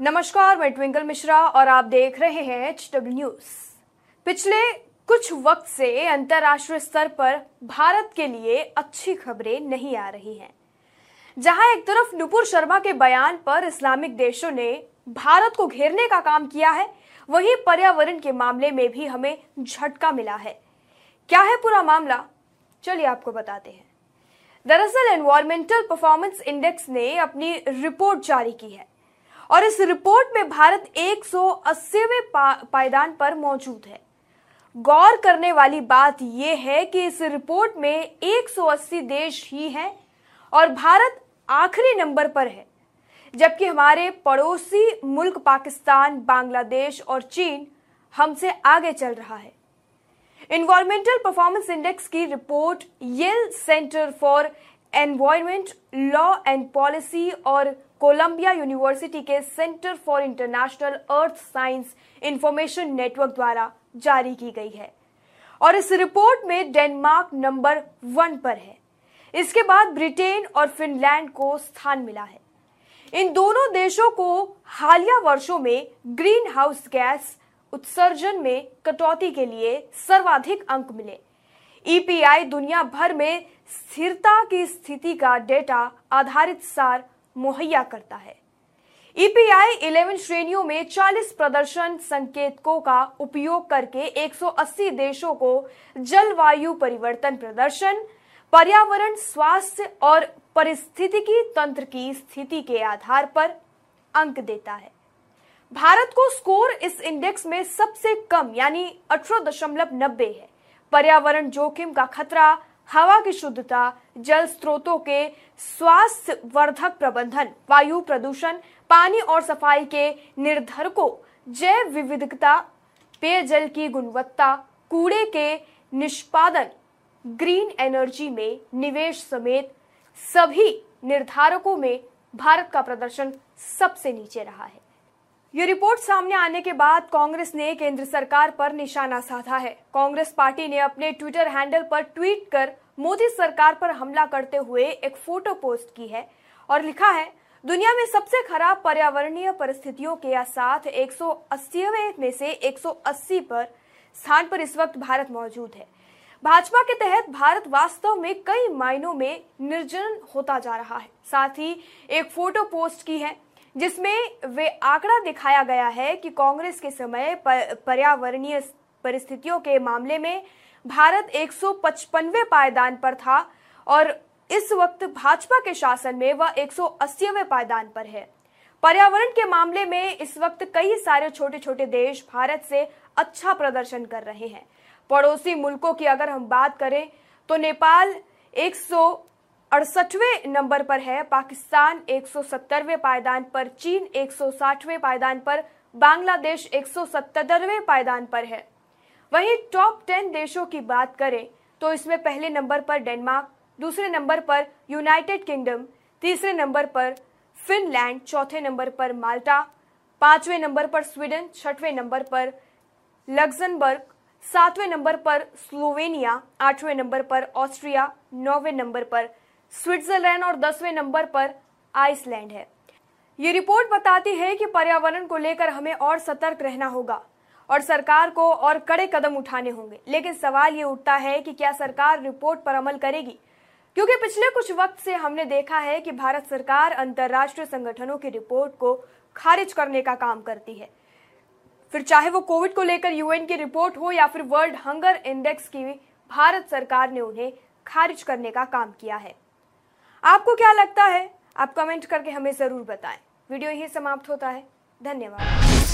नमस्कार, मैं ट्विंकल मिश्रा और आप देख रहे हैं एच डब्ल्यू न्यूज़ पिछले कुछ वक्त से अंतर्राष्ट्रीय स्तर पर भारत के लिए अच्छी खबरें नहीं आ रही हैं। जहाँ एक तरफ़ नुपुर शर्मा के बयान पर इस्लामिक देशों ने भारत को घेरने का काम किया है, वहीं पर्यावरण के मामले में भी हमें झटका मिला है। क्या है पूरा मामला? चलिए आपको बताते हैं। दरअसल एनवायरमेंटल परफॉर्मेंस इंडेक्स ने अपनी रिपोर्ट जारी की है। और इस रिपोर्ट में भारत 180वें पा, पायदान पर मौजूद है। गौर करने वाली बात यह है कि इस रिपोर्ट में 180 देश ही हैं और भारत आखिरी नंबर पर है जबकि हमारे पड़ोसी मुल्क पाकिस्तान बांग्लादेश और चीन हमसे आगे चल रहा है। इन्वायरमेंटल परफॉर्मेंस इंडेक्स की report Yale Center for Environment Law and Policy और कोलंबिया यूनिवर्सिटी के Center for International Earth Science Information Network द्वारा जारी की गई है। और इस रिपोर्ट में डेनमार्क नंबर वन पर है। इसके बाद ब्रिटेन और फिनलैंड को स्थान मिला है। इन दोनों देशों को हालिया वर्षों में ग्रीन हाउस गैस उत्सर्जन में कटौती के लिए सर्वाधिक अंक मिले। ईपीआई दुनिया भर में स्थिरता की स्थिति का डेटा आधारित सार मुहैया करता है। ईपीआई 11 श्रेणियों में 40 प्रदर्शन संकेतकों का उपयोग करके 180 देशों को जलवायु परिवर्तन प्रदर्शन, पर्यावरण, स्वास्थ्य और परिस्थितिकी तंत्र की स्थिति के आधार पर अंक देता है। भारत को स्कोर इस इंडेक्स में सबसे कम, यानी अठारह दशमलव नब्बे है। पर्यावरण जोखिम का खतरा हवा की शुद्धता, जल स्रोतों के स्वास्थ्य वर्धक प्रबंधन, वायु प्रदूषण, पानी और सफ़ाई के निर्धारकों, जैव विविधता, पेयजल की गुणवत्ता, कूड़े के निष्पादन, ग्रीन एनर्जी में निवेश समेत सभी निर्धारकों में भारत का प्रदर्शन सबसे नीचे रहा है। ये रिपोर्ट सामने आने के बाद कांग्रेस ने केंद्र सरकार पर निशाना साधा है। कांग्रेस पार्टी ने अपने ट्विटर हैंडल पर ट्वीट कर मोदी सरकार पर हमला करते हुए एक फ़ोटो पोस्ट की है और लिखा है, दुनिया में सबसे खराब पर्यावरणीय परिस्थितियों के साथ 180वें में से 180 पर स्थान पर इस वक्त भारत मौजूद है। भाजपा के तहत भारत वास्तव में कई मायनों में निर्जन होता जा रहा है। साथ ही एक फ़ोटो पोस्ट की है जिसमें वे आंकड़ा दिखाया गया है कि कांग्रेस के समय पर्यावरणीय परिस्थितियों के मामले में भारत 155वें पायदान पर था और इस वक्त भाजपा के शासन में वह 180वें पायदान पर है। पर्यावरण के मामले में इस वक्त कई सारे छोटे छोटे देश भारत से अच्छा प्रदर्शन कर रहे हैं। पड़ोसी मुल्कों की अगर हम बात करें तो नेपाल एक सौ अड़सठवें नंबर पर है पाकिस्तान 170वें पायदान पर चीन 160वें पायदान पर बांग्लादेश 177वें पायदान पर है वहीं टॉप टेन देशों की बात करें तो इसमें पहले नंबर पर डेनमार्क दूसरे नंबर पर यूनाइटेड किंगडम तीसरे नंबर पर फिनलैंड चौथे नंबर पर माल्टा पाँचवें नंबर पर स्वीडन छठवें नंबर पर लग्जमबर्ग सातवें नंबर पर स्लोवेनिया आठवें नंबर पर ऑस्ट्रिया नौवें नंबर पर स्विट्जरलैंड और दसवें नंबर पर आइसलैंड है। ये रिपोर्ट बताती है कि पर्यावरण को लेकर हमें और सतर्क रहना होगा और सरकार को और कड़े कदम उठाने होंगे। लेकिन सवाल ये उठता है कि क्या सरकार रिपोर्ट पर अमल करेगी? क्योंकि पिछले कुछ वक्त से हमने देखा है कि भारत सरकार अंतर्राष्ट्रीय संगठनों की रिपोर्ट को खारिज करने का काम करती है। फिर चाहे वो कोविड को लेकर यूएन की रिपोर्ट हो या फिर वर्ल्ड हंगर इंडेक्स की, भारत सरकार ने उन्हें खारिज करने का काम किया है। आपको क्या लगता है? आप कमेंट करके हमें ज़रूर बताएँ। वीडियो यही समाप्त होता है। धन्यवाद।